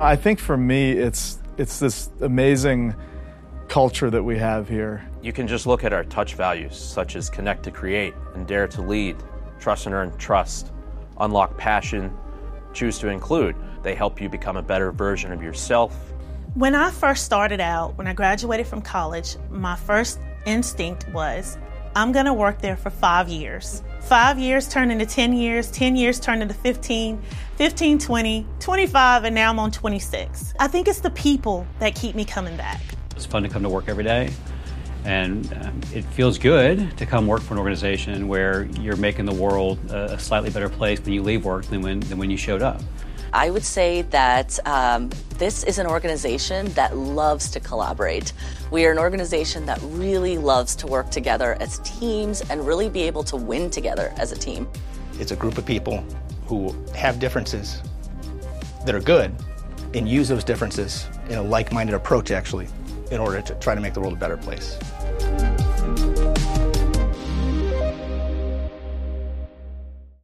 I think for me, it's it's this amazing culture that we have here. You can just look at our touch values, such as connect to create and dare to lead, trust and earn trust, unlock passion, choose to include. They help you become a better version of yourself. When I first started out, when I graduated from college, my first instinct was I'm going to work there for five years. Five years turned into 10 years, 10 years turned into 15, 15, 20, 25, and now I'm on 26. I think it's the people that keep me coming back. It's fun to come to work every day. And um, it feels good to come work for an organization where you're making the world a, a slightly better place when you leave work than when, than when you showed up. I would say that um, this is an organization that loves to collaborate. We are an organization that really loves to work together as teams and really be able to win together as a team. It's a group of people who have differences that are good and use those differences in a like minded approach, actually, in order to try to make the world a better place.